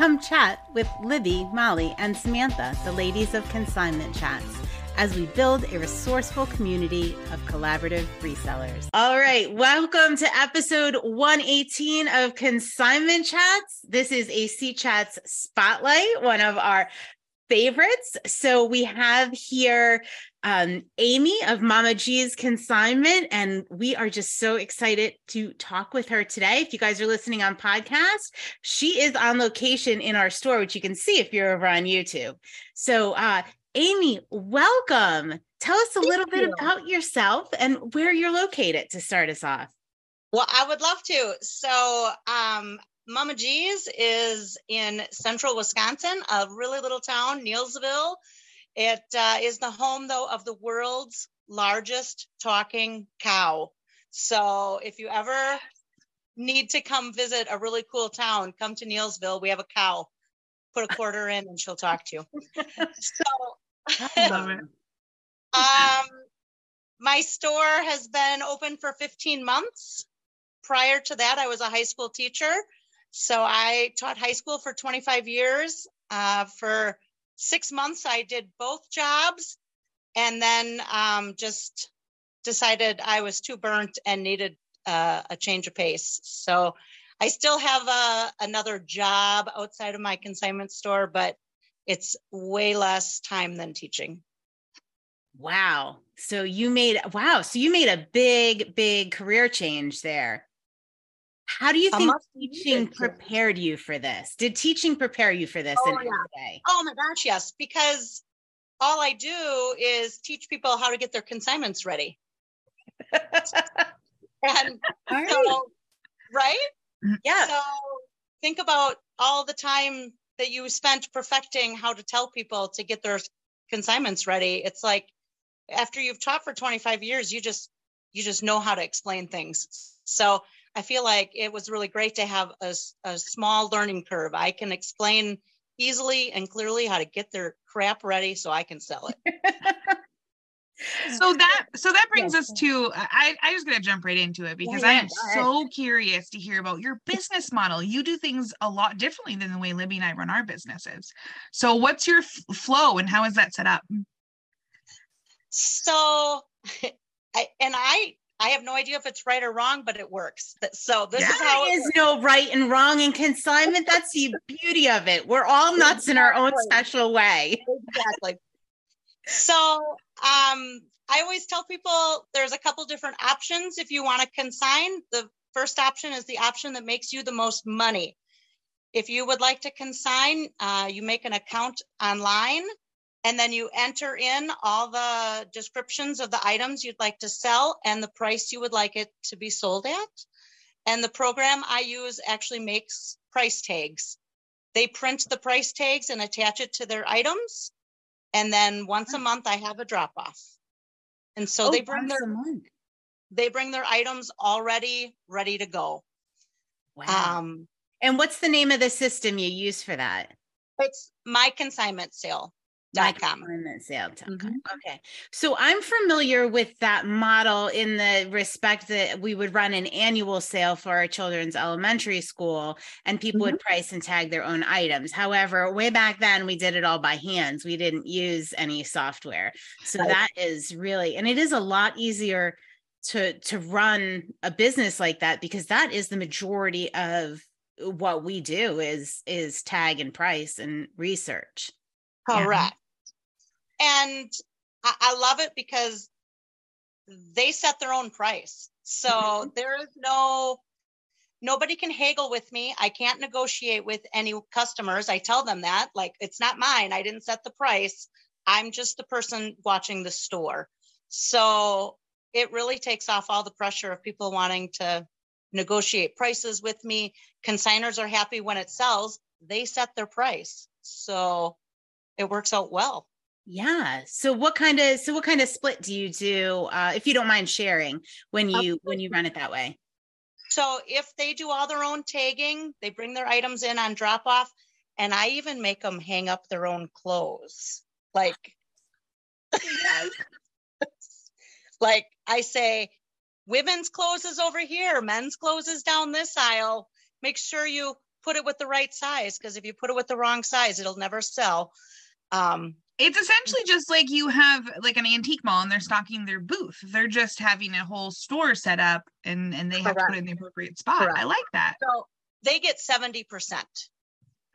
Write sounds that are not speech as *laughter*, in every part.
Come chat with Libby, Molly, and Samantha, the ladies of Consignment Chats, as we build a resourceful community of collaborative resellers. All right, welcome to episode 118 of Consignment Chats. This is a C Chats Spotlight, one of our favorites. So we have here um, Amy of Mama G's Consignment, and we are just so excited to talk with her today. If you guys are listening on podcast, she is on location in our store, which you can see if you're over on YouTube. So, uh, Amy, welcome. Tell us a Thank little bit you. about yourself and where you're located to start us off. Well, I would love to. So, um, Mama G's is in central Wisconsin, a really little town, Neillsville. It uh, is the home, though, of the world's largest talking cow. So, if you ever need to come visit a really cool town, come to Neillsville. We have a cow. Put a quarter in, and she'll talk to you. so, Love it. *laughs* Um, my store has been open for 15 months. Prior to that, I was a high school teacher. So I taught high school for 25 years. Uh, for six months, I did both jobs and then um, just decided I was too burnt and needed uh, a change of pace. So I still have a, another job outside of my consignment store, but it's way less time than teaching. Wow. So you made wow. So you made a big, big career change there. How do you think teaching prepared you for this? Did teaching prepare you for this Oh, in any yeah. way? Oh my gosh, yes, because all I do is teach people how to get their consignments ready. *laughs* And right. so, right? Mm-hmm. Yeah. So think about all the time that you spent perfecting how to tell people to get their consignments ready. It's like after you've taught for 25 years, you just you just know how to explain things. So I feel like it was really great to have a, a small learning curve. I can explain easily and clearly how to get their crap ready so I can sell it. *laughs* so that so that brings us to I I just gonna jump right into it because I yeah, am go so curious to hear about your business model. You do things a lot differently than the way Libby and I run our businesses. So what's your f- flow and how is that set up? So, *laughs* I, and I, I have no idea if it's right or wrong, but it works. So this is how it is works. no right and wrong in consignment. That's the *laughs* beauty of it. We're all nuts in our own special way. exactly. So, um, I always tell people there's a couple different options if you want to consign. The first option is the option that makes you the most money. If you would like to consign, uh, you make an account online and then you enter in all the descriptions of the items you'd like to sell and the price you would like it to be sold at. And the program I use actually makes price tags. They print the price tags and attach it to their items. And then once a month I have a drop off. And so Oh, they bring their they bring their items already ready to go. Wow. Um, and what's the name of the system you use for that? it's my consignment sale. Dot com. consignment sale dot com. Mhm. Okay. So I'm familiar with that model in the respect that we would run an annual sale for our children's elementary school and people would price and tag their own items. However, way back then we did it all by hands. We didn't use any software. So that is really and it is a lot easier to to run a business like that because that is the majority of what we do is is tag and price and research. Correct. And I, I love it because they set their own price. So Mhm. there is no, nobody can haggle with me. I can't negotiate with any customers. I tell them that, like, it's not mine. I didn't set the price. I'm just the person watching the store. So it really takes off all the pressure of people wanting to negotiate prices with me. Consigners are happy when it sells. They set their price. So it works out well. Yeah. So what kind of so what kind of split do you do uh if you don't mind sharing when you when you run it that way? So if they do all their own tagging, they bring their items in on drop off, and I even make them hang up their own clothes. Like, *laughs* like I say, women's clothes is over here, men's clothes is down this aisle. Make sure you put it with the right size because if you put it with the wrong size, it'll never sell. Um, it's essentially just like you have like an antique mall and they're stocking their booth. They're just having a whole store set up and and they have to put it in the appropriate spot. Correct. I like that. So they get 70%.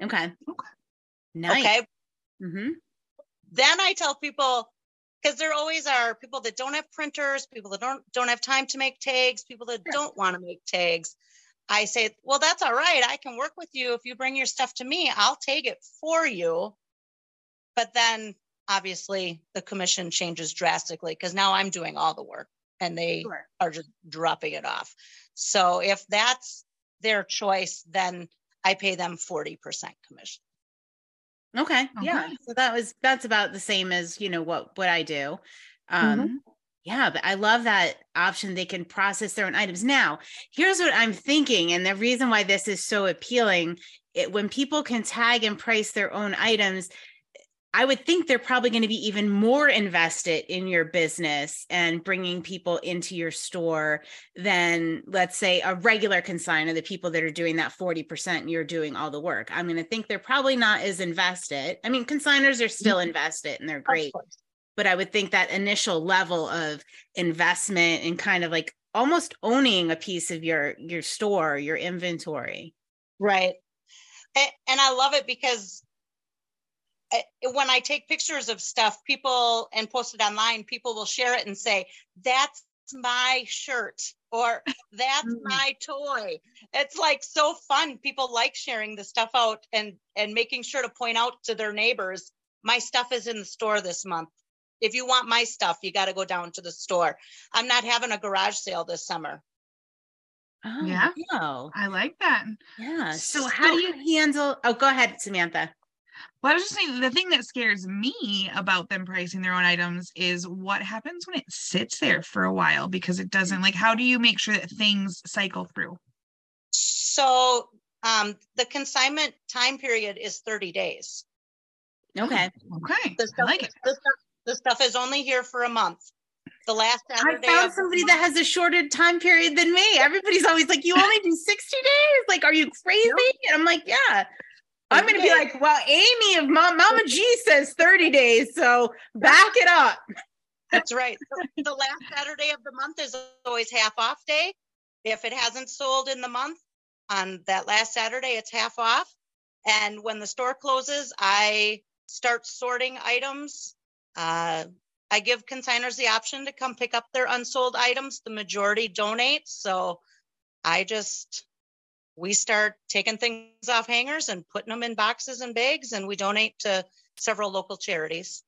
Okay. Okay. Nice. Okay. Mm-hmm. Then I tell people because there always are people that don't have printers, people that don't don't have time to make tags, people that don't want to make tags. I say, well, that's all right. I can work with you if you bring your stuff to me. I'll take it for you but then obviously the commission changes drastically because now I'm doing all the work and they sure. are just dropping it off. So if that's their choice, then I pay them 40% commission. Okay. okay. Yeah. So that was that's about the same as, you know, what what I do. Um mm-hmm. yeah, but I love that option they can process their own items. Now, here's what I'm thinking and the reason why this is so appealing, it, when people can tag and price their own items, I would think they're probably going to be even more invested in your business and bringing people into your store than, let's say, a regular consigner, the people that are doing that 40% and you're doing all the work. I'm going to think they're probably not as invested. I mean, consigners are still mm-hmm. invested and they're great. But I would think that initial level of investment and kind of like almost owning a piece of your your store, your inventory. Right. And I love it because when I take pictures of stuff, people and post it online, people will share it and say, that's my shirt or that's mm. my toy. It's like so fun. People like sharing the stuff out and and making sure to point out to their neighbors, my stuff is in the store this month. If you want my stuff, you got to go down to the store. I'm not having a garage sale this summer. Oh, yeah. No. I like that. Yeah. So, so how do you handle? Oh, go ahead, Samantha. Well, I was just saying the thing that scares me about them pricing their own items is what happens when it sits there for a while because it doesn't like how do you make sure that things cycle through? So um the consignment time period is 30 days. Okay. Okay. The stuff, I like it. The stuff, the stuff is only here for a month. The last Saturday I found somebody that has a shorter time period than me. Everybody's always like, "You only do sixty days? Like, are you crazy?" And I'm like, "Yeah." I'm going to be like, well, Amy of Mama G says 30 days. So back it up. That's right. the last Saturday of the month is always half off day. If it hasn't sold in the month, on that last Saturday, it's half off. And when the store closes, I start sorting items. Uh, I give consigners the option to come pick up their unsold items. The majority donates. So I just we start taking things off hangers and putting them in boxes and bags, and we donate to several local charities.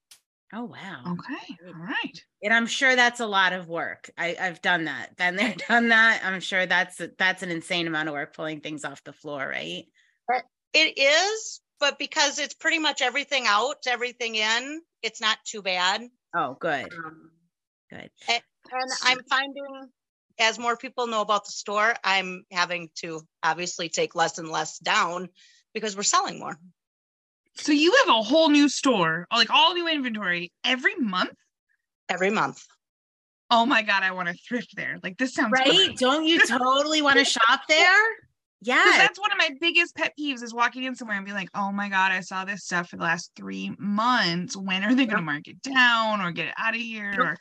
Oh wow. Okay. All right. And I'm sure that's a lot of work. I, have done that. Been there, *laughs* done that. I'm sure that's that's an insane amount of work pulling things off the floor, right? It is, but because it's pretty much everything out, everything in, it's not too bad. Oh, good. Um, good. And, and I'm finding as more people know about the store, I'm having to obviously take less and less down because we're selling more. So you have a whole new store, like all new inventory every month? Every month. Oh my God, I want to thrift there. Like this sounds right. Great. Don't you *laughs* totally want to shop there? Yeah. That's one of my biggest pet peeves is walking in somewhere and be like, oh my God, I saw this stuff for the last three months. When are they going to mark it down or get it out of here? Or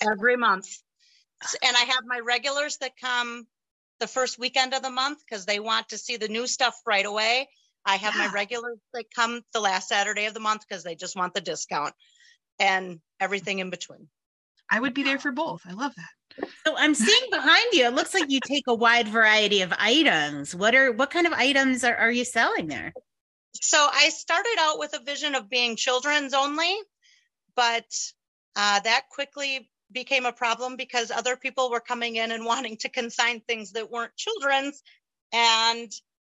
every month and I have my regulars that come the first weekend of the month because they want to see the new stuff right away. I have yeah. my regulars that come the last Saturday of the month because they just want the discount and everything in between. I would be there for both. I love that. So I'm seeing behind you. It looks like you take a wide variety of items. What are what kind of items are, are you selling there? So I started out with a vision of being children's only, but uh, that quickly became a problem because other people were coming in and *laughs* wanting to consign things that weren't children's. And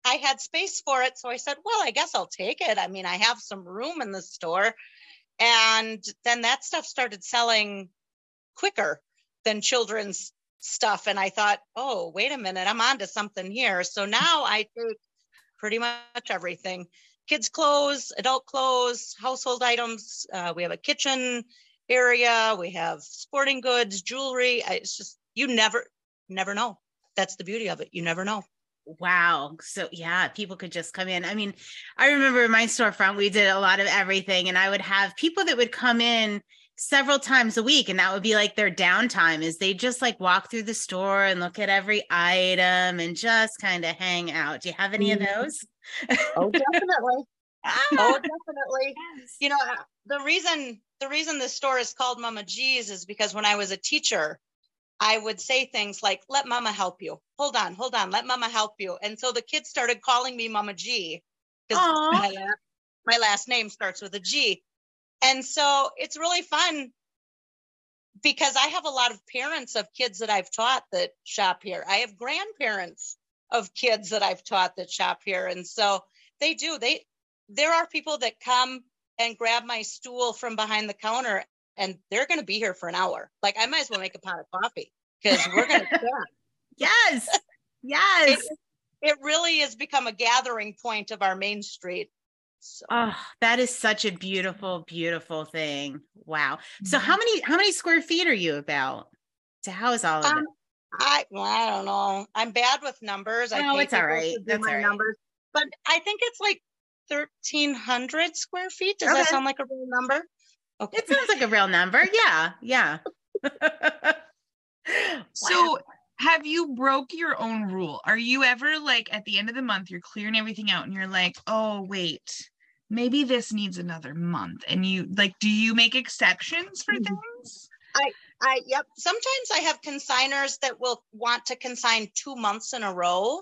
I had space for it. So I said well I guess I'll take it. I mean I have some room in the store. And then that stuff started selling quicker than children's stuff. And I thought oh wait a minute I'm on to something here. So now I take pretty much everything. Kids clothes adult clothes household items. Uh, we have a kitchen area. We have sporting goods, jewelry. It's just, you never, never know. That's the beauty of it. You never know. Wow. So yeah, people could just come in. I mean, I remember my storefront, we did a lot of everything, and I would have people that would come in several times a week, and that would be like their downtime is they just like walk through the store and look at every item and just kind of hang out. Do you have any of Mhm. those? Oh, definitely. Ah, *laughs* Oh, definitely. yes. You know, the reason the reason this store is called Mama G's is because when I was a teacher, I would say things like, let mama help you. Hold on, hold on, let mama help you. And so the kids started calling me Mama G because my, my last name starts with a G. And so it's really fun because I have a lot of parents of kids that I've taught that shop here. I have grandparents of kids that I've taught that shop here. And so they do. They there are people that come and grab my stool from behind the counter and they're going to be here for an hour. Like I might as well make a pot of coffee because we're going to. Yes. Yes. It, it really has become a gathering point of our main street. So Oh, that is such a beautiful, beautiful thing. Wow. So Mm-hmm. how many how many square feet are you about to house all of Um, it? I well, I don't know. I'm bad with numbers. I Oh, it's all right. That's my all right. numbers, but I think it's like thirteen hundred square feet. Does that sound like a real number? Okay. It sounds like a real number. Yeah. Yeah. *laughs* So have you broke your own rule? Are you ever like at the end of the month, you're clearing everything out and you're like, oh, wait, maybe this needs another month. And you like, do you make exceptions for mm-hmm. things? I, I yep. Sometimes I have consigners that will want to consign two months in a row,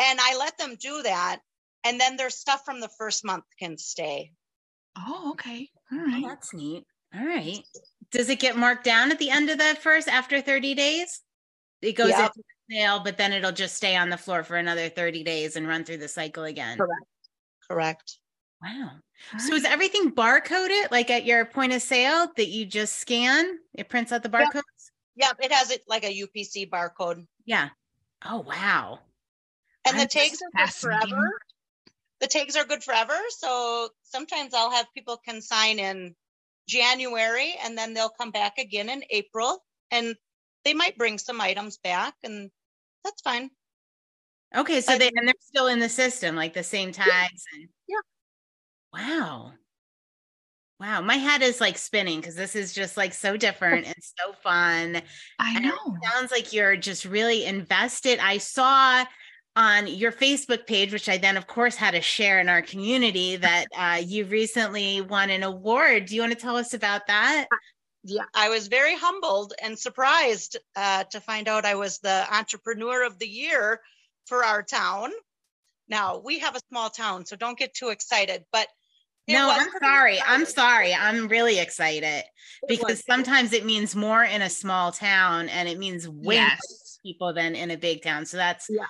and I let them do that. And then their stuff from the first month can stay. Oh, okay. All Oh, that's neat. All right. Does it get marked down at the end of the first after 30 days? It goes Yep. into the sale, but then it'll just stay on the floor for another 30 days and run through the cycle again. Correct. Correct. Wow. All So is everything barcoded like at your point of sale that you just scan? It prints out the Yep. barcodes? Yep. It has it like a UPC barcode, Yeah. Oh, wow. and the I'm tags are good forever. The tags are good forever. So sometimes I'll have people consign in January, and then they'll come back again in April, and they might bring some items back, and that's fine. Okay, so I they and they're still in the system, like the same tags and Yeah. Wow. Wow, my head is like spinning because this is just like so different and so fun. I know. sounds like you're just really invested. I saw on your Facebook page, which I then, of course, had to share in our community, that uh, you recently won an award. Do you want to tell us about that? Yeah, I was very humbled and surprised uh, to find out I was the entrepreneur of the year for our town. Now we have a small town, so don't get too excited. But it No, I'm sorry. I'm sorry. I'm really excited because sometimes it means more in a small town and it means way more Yes. people than in a big town. So that's Yeah.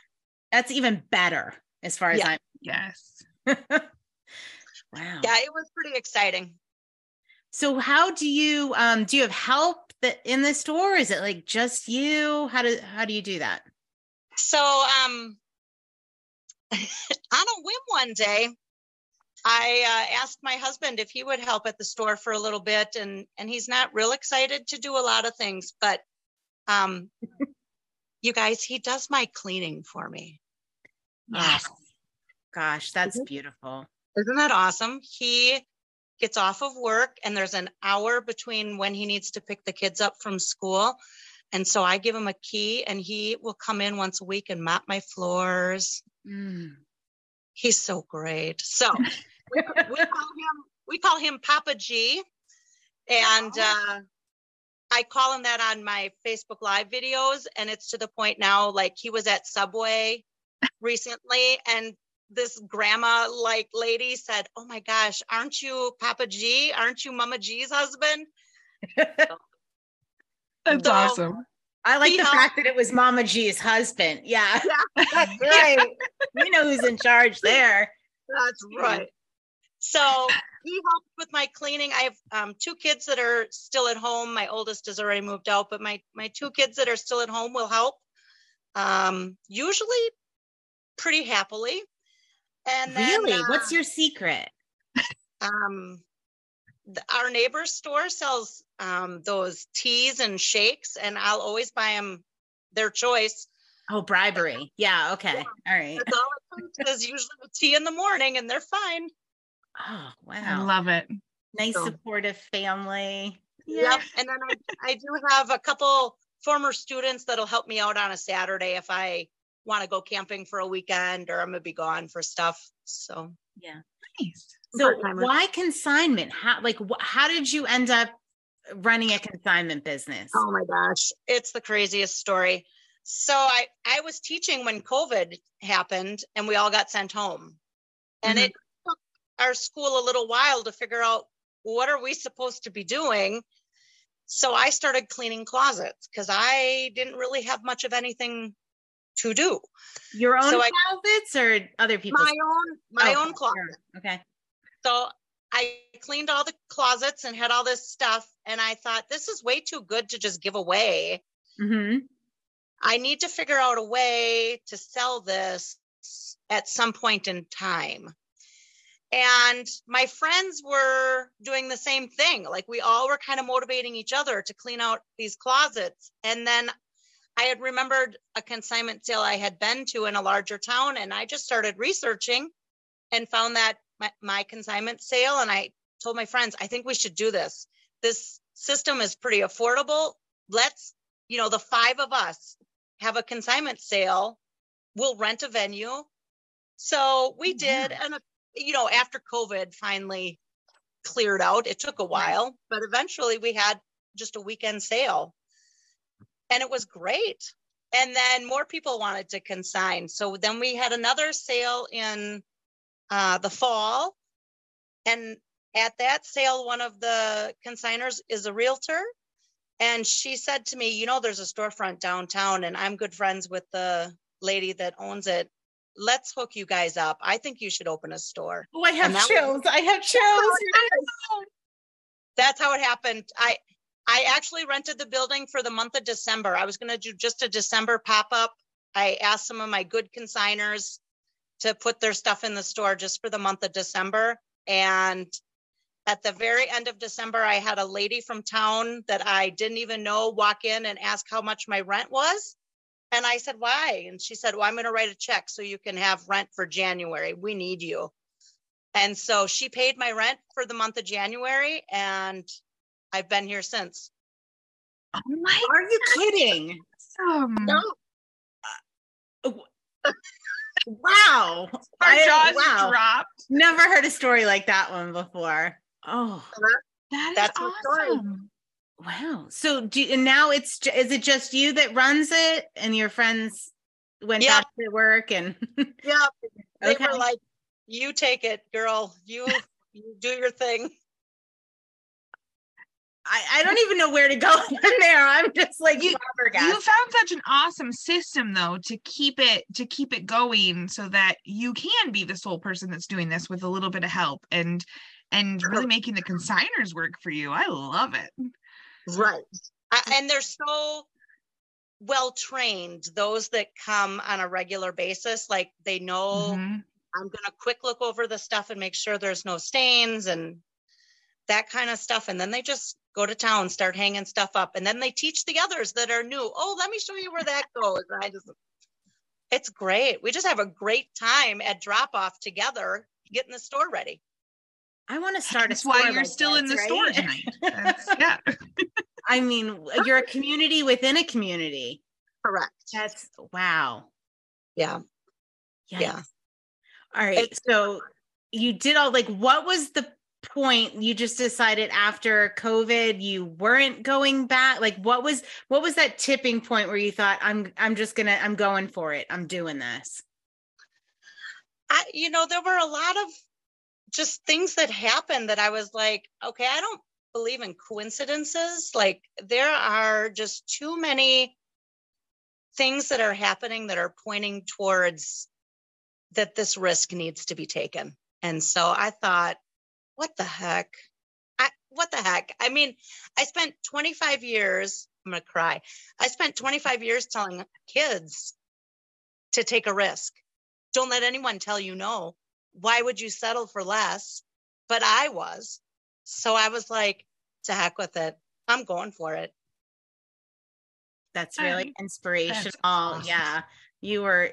That's even better as far as Yeah. I'm Yes. *laughs* wow. yeah, it was pretty exciting. So how do you um do you have help that in the store? Is it like just you? How do how do you do that? So um, *laughs* on a whim one day, I uh, asked my husband if he would help at the store for a little bit, and and he's not real excited to do a lot of things, but um, *laughs* you guys, he does my cleaning for me. Yes. Oh, gosh, that's Mhm. beautiful. Isn't that awesome? He gets off of work and there's an hour between when he needs to pick the kids up from school. And so I give him a key and he will come in once a week and mop my floors. Mm. He's so great. So *laughs* we, we call him we call him Papa G. And uh I call him that on my Facebook live videos and it's to the point now like he was at Subway recently and this grandma like lady said, "Oh my gosh, aren't you Papa G? Aren't you Mama G's husband?" *laughs* That's So- awesome. I like the helped- fact that it was Mama G's husband. Yeah, *laughs* Yeah. that's *laughs* right. you know who's in charge there. That's right. So he helped with my cleaning. I have um, two kids that are still at home. My oldest has already moved out, but my my two kids that are still at home will help. Um, usually, pretty happily. And then, really? uh, What's your secret? um, th- our neighbor's store sells um, those teas and shakes, and I'll always buy them their choice. Oh, bribery. Yeah. Okay. All right. That's all it takes is usually tea in the morning and they're fine. Oh, I wow. love it. Nice So- supportive family. Yep. And then I, I do have a couple former students that'll help me out on a Saturday if I want to go camping for a weekend or I'm gonna be gone for stuff. So Yeah. Nice. So why consignment? How like wh- how did you end up running a consignment business? Oh my gosh, it's the craziest story. So I I was teaching when COVID happened and we all got sent home. And Mhm. it took our school a little while to figure out what are we supposed to be doing. So I started cleaning closets because I didn't really have much of anything to do. Your own So I- closets or other people's? My own my Oh, own closet. own. Okay. So I cleaned all the closets and had all this stuff and I thought this is way too good to just give away. hmm I need to figure out a way to sell this at some point in time. And my friends were doing the same thing. Like we all were kind of motivating each other to clean out these closets. And then I had remembered a consignment sale I had been to in a larger town. And I just started researching and found that my, my consignment sale. And I told my friends, I think we should do this. This system is pretty affordable. Let's, you know, the five of us have a consignment sale. We'll rent a venue. So we Oh, did. And, you know, after COVID finally cleared out, it took a while, but eventually we had just a weekend sale. And it was great. And then more people wanted to consign. So then we had another sale in uh, the fall. And at that sale, one of the consigners is a realtor. And she said to me, You know, there's a storefront downtown, and I'm good friends with the lady that owns it. Let's hook you guys up. I think you should open a store. Oh, I have that was- I have chills. *laughs* That's how it happened. I I actually rented the building for the month of December. I was going to do just a December pop up. I asked some of my good consigners to put their stuff in the store just for the month of December. And at the very end of December, I had a lady from town that I didn't even know walk in and ask how much my rent was. And I said, why? And she said, well, I'm going to write a check so you can have rent for January. We need you. And so she paid my rent for the month of January and I've been here since. Oh my Are you kidding? awesome. Wow. Our I- jaws wow. dropped. Never heard a story like that one before. Oh, uh-huh. That is That's my story. awesome. wow. So do and now it's is it just you that runs it and your friends went Yeah. back to work and *laughs* Yeah. They Okay. were like, you take it, girl. You, you do your thing. I, I don't even know where to go *laughs* from there. I'm just like You- You found such an awesome system though to keep it to keep it going so that you can be the sole person that's doing this with a little bit of help and and really making the consigners work for you. I love it. Right. I, and they're so well trained, those that come on a regular basis. Like they know Mhm. I'm going to quick look over the stuff and make sure there's no stains and that kind of stuff. And then they just go to town, start hanging stuff up. And then they teach the others that are new. Oh, let me show you where that goes. And I just, it's great. We just have a great time at drop off together, getting the store ready. I want to start a That's why you're like still in this, the store tonight. That's, *laughs* yeah. I mean, you're a community within a community. Correct. That's wow. Yeah. Yeah. All right. It's- so you did all like what was the point you just decided after COVID you weren't going back? Like what was what was that tipping point where you thought I'm I'm just gonna I'm going for it. I'm doing this. I, you know, there were a lot of just things that happened that I was like, okay, I don't believe in coincidences. Like there are just too many things that are happening that are pointing towards that this risk needs to be taken. And so I thought, what the heck? I, what the heck? I mean, I spent 25 years, I'm going to cry. I spent 25 years telling kids to take a risk. Don't let anyone tell you no. Why would you settle for less? But I was. So I was like, to heck with it. I'm going for it. That's really Um, inspirational. awesome. Yeah. You were,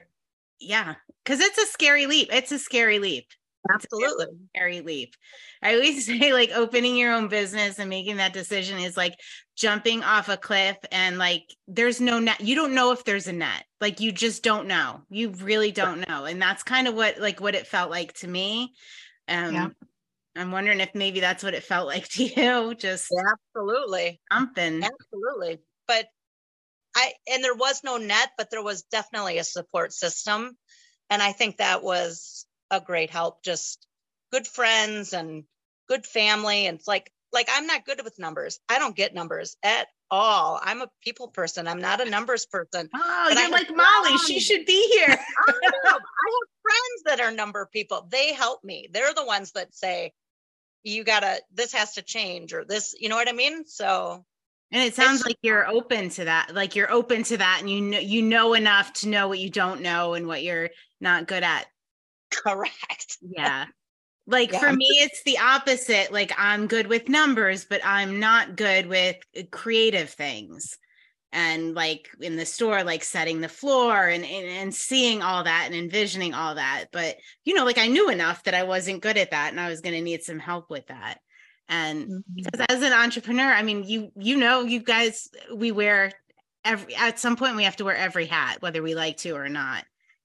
yeah. Cause it's a scary leap. It's a scary leap. Absolutely. Scary leap. I always *laughs* say, like, opening your own business and making that decision is like jumping off a cliff and like there's no net. You don't know if there's a net. Like, you just don't know. You really don't know. And that's kind of what, like, what it felt like to me. Um, Yeah. I'm wondering if maybe that's what it felt like to you, just Absolutely. jumping. Absolutely. But I, and there was no net, but there was definitely a support system. And I think that was a great help. Just good friends and good family. And it's like, like I'm not good with numbers. I don't get numbers at all. I'm a people person. I'm not a numbers person. *laughs* Oh, But I you're have like Molly. She should be here. *laughs* I. I have friends that are number people. They help me. They're the ones that say, you gotta, this has to change or this, you know what I mean? So And it sounds like you're open to that. Like you're open to that and you know you know enough to know what you don't know and what you're not good at. *laughs* correct. Yeah. Like Yeah, for me it's the opposite. Like I'm good with numbers, but I'm not good with uh, creative things. And like in the store like setting the floor and, and and seeing all that and envisioning all that. But you know, like I knew enough that I wasn't good at that and I was going to need some help with that. And because as an entrepreneur i mean you you know you guys we wear every at some point we have to wear every hat whether we like to or not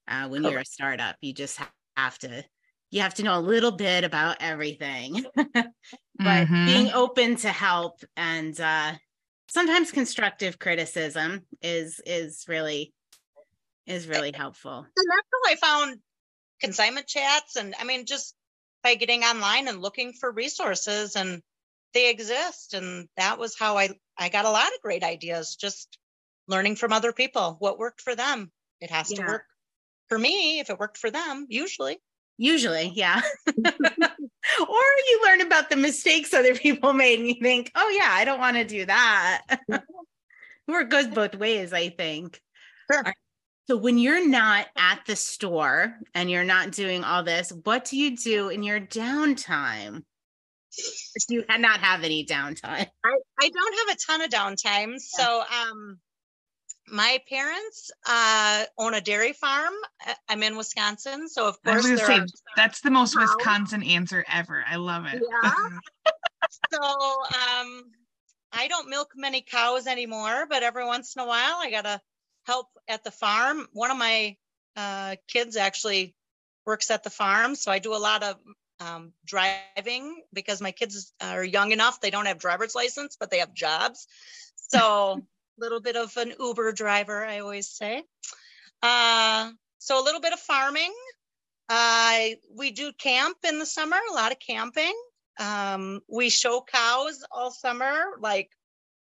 uh, when you're a startup you just ha- have to you have to know a little bit about everything *laughs* but Mhm. being open to help and uh sometimes constructive criticism is is really is really helpful and that's how I found consignment chats. And I mean, just by getting online and looking for resources and they exist. And that was how I, I got a lot of great ideas, just learning from other people what worked for them. It has to work for me if it worked for them, usually. usually yeah *laughs* or you learn about the mistakes other people made and you think oh yeah i don't want to do that or it goes both ways i think Sure. Right. so when you're not at the store and you're not doing all this what do you do in your downtime do you not have any downtime I, I don't have a ton of downtime. So um my parents uh own a dairy farm. I- I'm in Wisconsin. So of course say, are that's the most. Wisconsin answer ever. I love it. Yeah. *laughs* so um I don't milk many cows anymore, but every once in a while I gotta help at the farm. One of my uh kids actually works at the farm. So I do a lot of um, driving because my kids are young enough. They don't have driver's license, but they have jobs. So *laughs* little bit of an Uber driver, I always say. Uh, so a little bit of farming. Uh, we do camp in the summer, a lot of camping. Um, we show cows all summer, like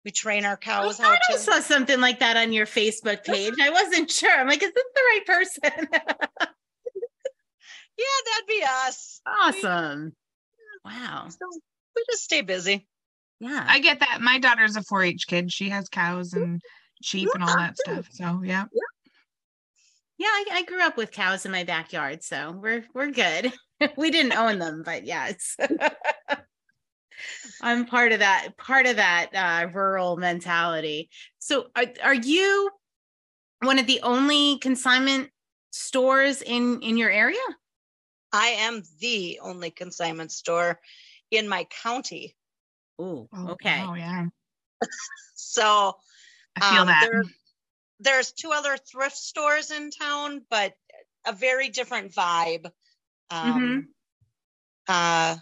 we train our cows how thought I to. saw something like that on your Facebook *laughs* page. I wasn't sure. I'm like, is this the right person? *laughs* Yeah, that'd be us. awesome. Wow. So we just stay busy. Yeah. I get that. My daughter's a 4-H kid. She has cows and sheep and all that stuff. So yeah. Yeah, I, I grew up with cows in my backyard, so we're we're good. *laughs* we didn't own them, but yes. *laughs* I'm part of that part of that uh, rural mentality. So, are, are you one of the only consignment stores in in your area? I am the only consignment store in my county. Oh, Oh, okay. Oh yeah. *laughs* So I feel Um, that. there- there's two other thrift stores in town, but a very different vibe. Um, uh,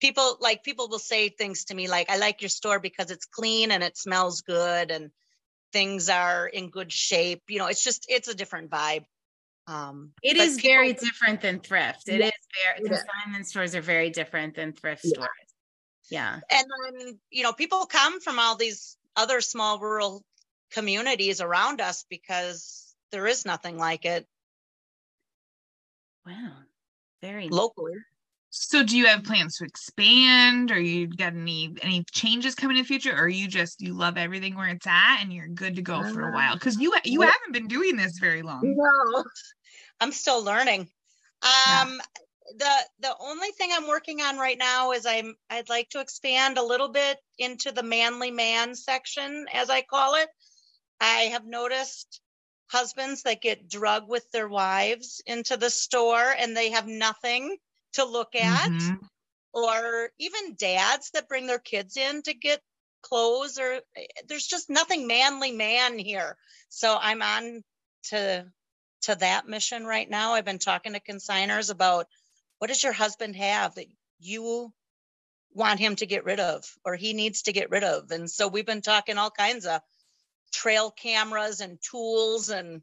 people like people will say things to me like, "I like your store because it's clean and it smells good and things are in good shape." You know, it's just it's a different vibe. Um, It but is very different than thrift. It Yeah, is very it is. consignment stores are very different than thrift Yeah. stores. Yeah. and then you know people come from all these other small rural communities around us because there is nothing like it Wow. Very locally. So do you have plans to expand or you got any any changes coming in the future or are you just you love everything where it's at and you're good to go for a while cuz you you yeah. haven't been doing this very long. No, I'm still learning. Yeah. Um, The the only thing I'm working on right now is I'm I'd like to expand a little bit into the manly man section, as I call it. I have noticed husbands that get drug with their wives into the store and they have nothing to look at, Mhm. or even dads that bring their kids in to get clothes, or there's just nothing manly man here. So I'm on to to that mission right now. I've been talking to consigners about what does your husband have that you want him to get rid of or he needs to get rid of. And so we've been talking all kinds of trail cameras and tools and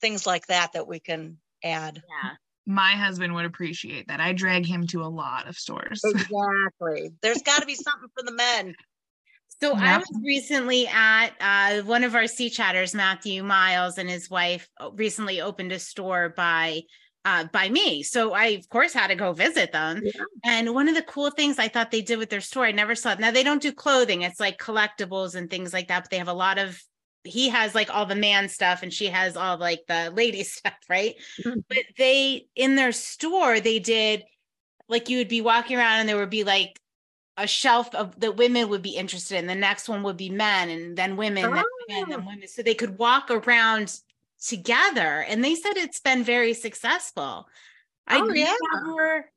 things like that that we can add. Yeah. My husband would appreciate that. I drag him to a lot of stores. *laughs* Exactly. There's got to be something for the men. So I was recently at uh, one of our C Chatters, Matthew Miles, and his wife uh, recently opened a store by uh, by me. So I of course had to go visit them. Yeah. And one of the cool things I thought they did with their store, I never saw it. Now they don't do clothing; it's like collectibles and things like that. But they have a lot of. He has like all the man stuff, and she has all like the lady *laughs* stuff, right? Mhm. But they in their store they did like you would be walking around and there would be like a shelf of that women would be interested in. The next one would be men, and then women, then men, then Oh. women. So they could walk around together. And they said it's been very successful. I Oh, yeah. never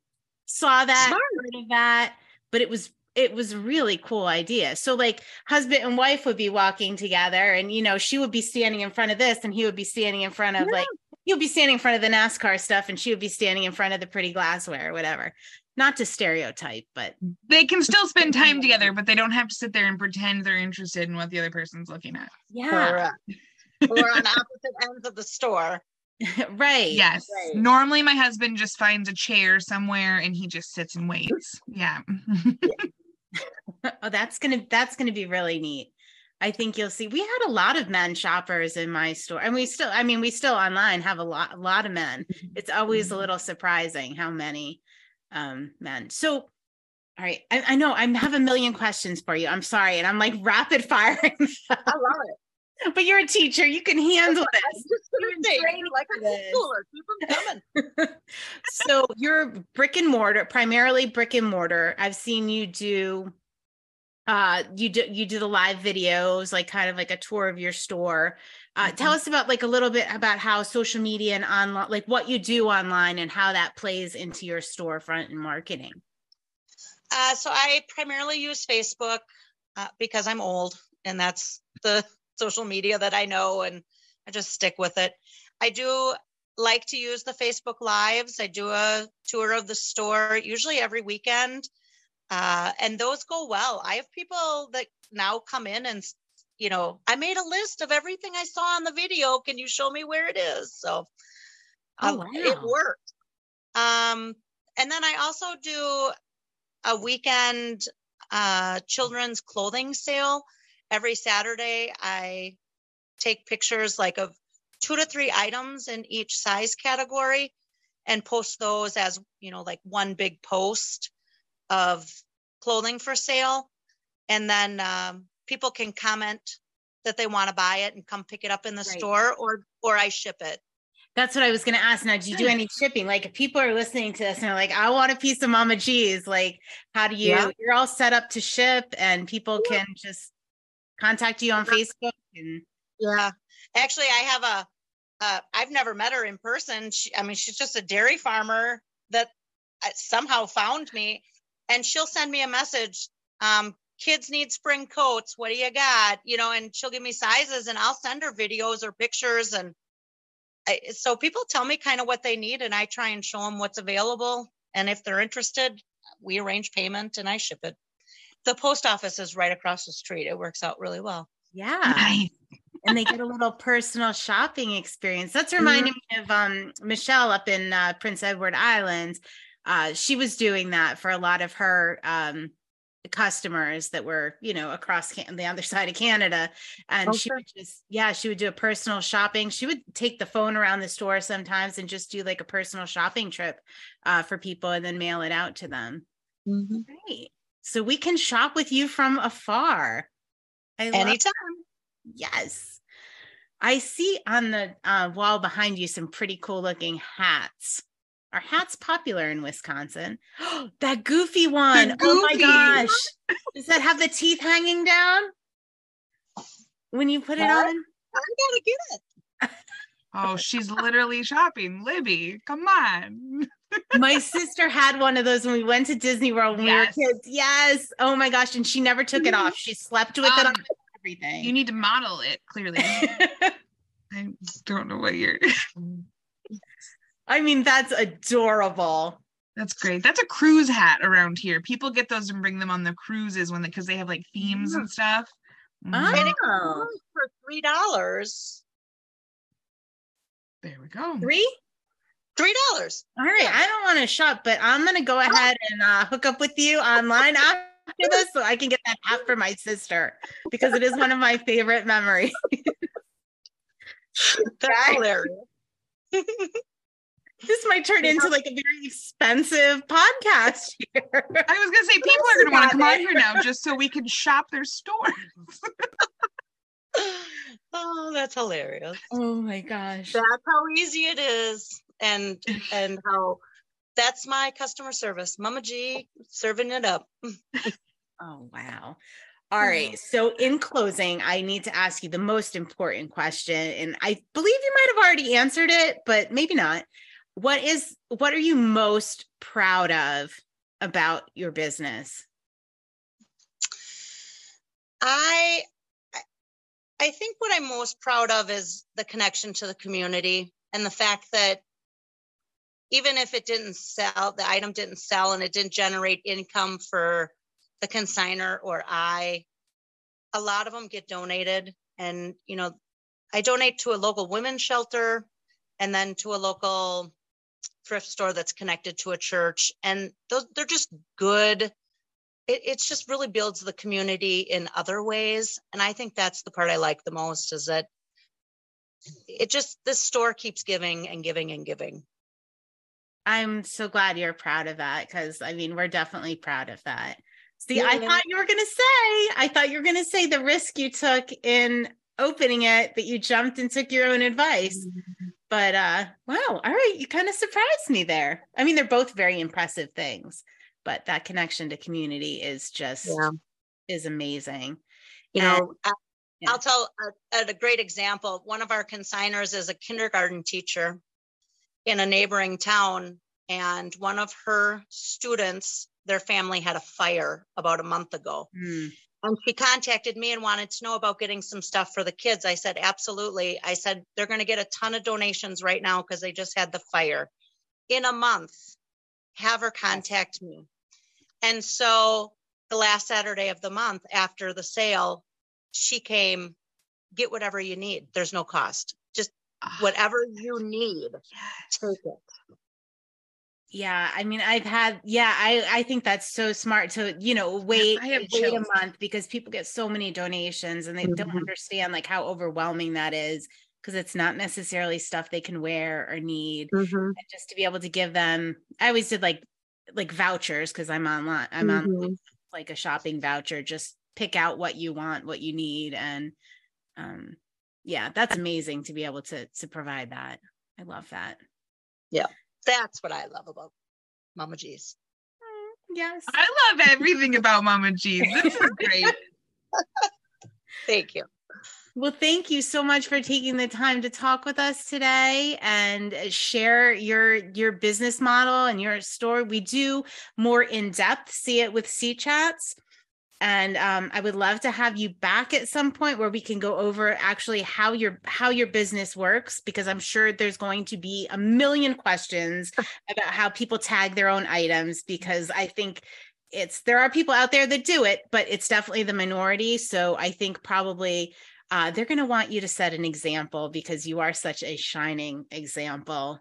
saw that, Smart. heard of that, but it was it was a really cool idea. So like husband and wife would be walking together, and you know, she would be standing in front of this, and he would be standing in front of Yeah. like he would be standing in front of the NASCAR stuff, and she would be standing in front of the pretty glassware or whatever. Not to stereotype, but They can still spend time together, but they don't have to sit there and pretend they're interested in what the other person's looking at. yeah, Correct. Or on opposite ends of the store. *laughs* right. Yes. Right. Normally, my husband just finds a chair somewhere and he just sits and waits. Yeah. *laughs* Oh, that's gonna that's gonna be really neat. I think you'll see. We had a lot of men shoppers in my store, and we still. I mean, we still online have a lot a lot of men. It's always a little surprising how many um men. So, all right, I, I know I have a million questions for you. I'm sorry, and I'm like rapid firing, *laughs* I love it. But you're a teacher. You can handle this. You're training like a schooler, keep 'em coming. so you're brick and mortar primarily brick and mortar i've seen you do uh you do you do the live videos like kind of like a tour of your store uh tell us about like a little bit about how social media and online like what you do online and how that plays into your storefront and marketing Uh, so I primarily use Facebook uh, because I'm old and that's the social media that I know and I just stick with it. I do like to use the Facebook Lives. I do a tour of the store usually every weekend. Uh, and those go well. I have people that now come in and, you know, I made a list of everything I saw on the video. Can you show me where it is? So Oh, um, it wow. worked. Um, and then I also do a weekend uh, children's clothing sale. Every Saturday, I take pictures like of two to three items in each size category and post those as, you know, like one big post of clothing for sale. And then um, people can comment that they want to buy it and come pick it up in the Right. store or or I ship it. that's what i was going to ask now do you do any shipping like if people are listening to this and they're like i want a piece of mama G's, like how do you Yeah. you're all set up to ship and people can just contact you on facebook and Yeah. Actually, I have a, uh, I've never met her in person. She, I mean, she's just a dairy farmer that uh, somehow found me and she'll send me a message. Um, kids need spring coats. What do you got? You know, and she'll give me sizes and I'll send her videos or pictures. And I, so people tell me kind of what they need and I try and show them what's available. And if they're interested, we arrange payment and I ship it. The post office is right across the street. It works out really well. yeah Nice. *laughs* and they get a little personal shopping experience. That's reminding me of um, Michelle up in uh, Prince Edward Island. Uh, she was doing that for a lot of her um, customers that were, you know, across can- the other side of Canada. And Oh, she would just, yeah, she would do a personal shopping. She would take the phone around the store sometimes and just do like a personal shopping trip uh, for people and then mail it out to them. Great. So we can shop with you from afar. I love Anytime. Yes. I see on the uh, wall behind you some pretty cool looking hats. Are hats popular in Wisconsin? *gasps* that goofy one. Oh my gosh. Does that have the teeth hanging down? When you put it on? I gotta get it. Oh, she's literally shopping. Libby, come on. *laughs* My sister had one of those when we went to Disney World when Yes. we were kids. Yes. Oh my gosh. And she never took it off. She slept with it Um, on everything. You need to model it clearly. *laughs* I don't know what you're. I mean, that's adorable. That's great. That's a cruise hat around here. People get those and bring them on the cruises when because they have like themes and stuff. Mhm. And it Oh. for three dollars. There we go. Three? Three dollars. All right. I don't want to shop, but I'm going to go ahead and uh, hook up with you online *laughs* after this so I can get that hat for my sister because it is one of my favorite memories. *laughs* That's hilarious. This might turn into like a very expensive podcast here. I was gonna say people are gonna want to come on here now just so we can shop their stores. *laughs* oh, that's hilarious. Oh my gosh. That's how easy it is, and and *laughs* how that's my customer service. Mama G serving it up. *laughs* Oh, wow. All right. Mm. So, in closing, I need to ask you the most important question. And I believe you might have already answered it, but maybe not. What is, what are you most proud of about your business? I I- think what I'm most proud of is the connection to the community and the fact that even if it didn't sell, the item didn't sell and it didn't generate income for the consigner or I, a lot of them get donated. And, you know, I donate to a local women's shelter and then to a local thrift store that's connected to a church. And those, they're just good it, it's just really builds the community in other ways and i think that's the part i like the most is that it just this store keeps giving and giving and giving I'm so glad you're proud of that because I mean, we're definitely proud of that. See, I thought you were going to say, I thought you were going to say the risk you took in opening it, that you jumped and took your own advice. But uh wow, all right, you kind of surprised me there. I mean, they're both very impressive things, but that connection to community is just yeah is amazing. you And- know I, yeah. i'll tell a, a great example one of our consigners is a kindergarten teacher in a neighboring town and one of her students their family had a fire about a month ago Hmm. And she contacted me and wanted to know about getting some stuff for the kids. I said, absolutely. I said, they're going to get a ton of donations right now because they just had the fire. In a month, have her contact me. And so the last Saturday of the month after the sale, she came, get whatever you need. There's no cost. Just Ah, whatever you need, take it. Yeah, I mean, I've had, yeah, I I think that's so smart to, you know, wait I have wait a month because people get so many donations and they don't Mhm. understand like how overwhelming that is because it's not necessarily stuff they can wear or need. And just to be able to give them, I always did like like vouchers because I'm online, I'm on Mhm. like a shopping voucher. Just pick out what you want, what you need, and um, yeah, that's amazing to be able to to provide that. I love that. Yeah, that's what I love about Mama G's. Yes. I love everything about Mama G's. This is great. *laughs* Thank you. Well, thank you so much for taking the time to talk with us today and uh, share your your business model and your story. We do more in depth see it with C chats. And um, I would love to have you back at some point where we can go over actually how your how your business works because I'm sure there's going to be a million questions *laughs* about how people tag their own items because I think it's there are people out there that do it, but it's definitely the minority. So I think probably uh, they're going to want you to set an example because you are such a shining example.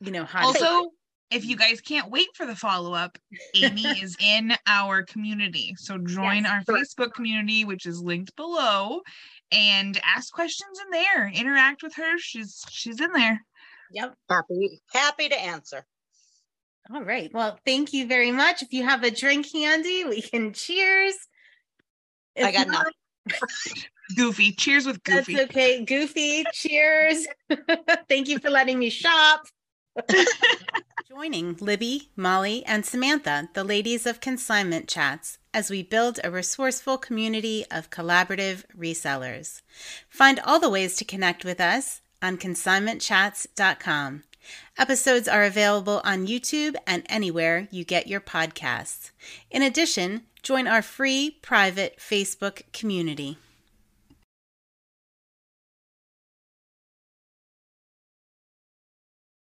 You know how to Also, if you guys can't wait for the follow up, Amy *laughs* is in our community. So join Yes, our sure. Facebook community, which is linked below, and ask questions in there. Interact with her. She's she's in there. Yep. Happy, happy to answer. All right. Well, thank you very much. If you have a drink handy, we can cheers. I got not, *laughs* Goofy. Cheers with That's Goofy. okay. Goofy, cheers. *laughs* thank you for letting me shop. *laughs* Joining Libby, Molly, and Samantha, the ladies of Consignment Chats, as we build a resourceful community of collaborative resellers. Find all the ways to connect with us on consignmentchats.com. Episodes are available on YouTube and anywhere you get your podcasts. In addition, join our free private Facebook community.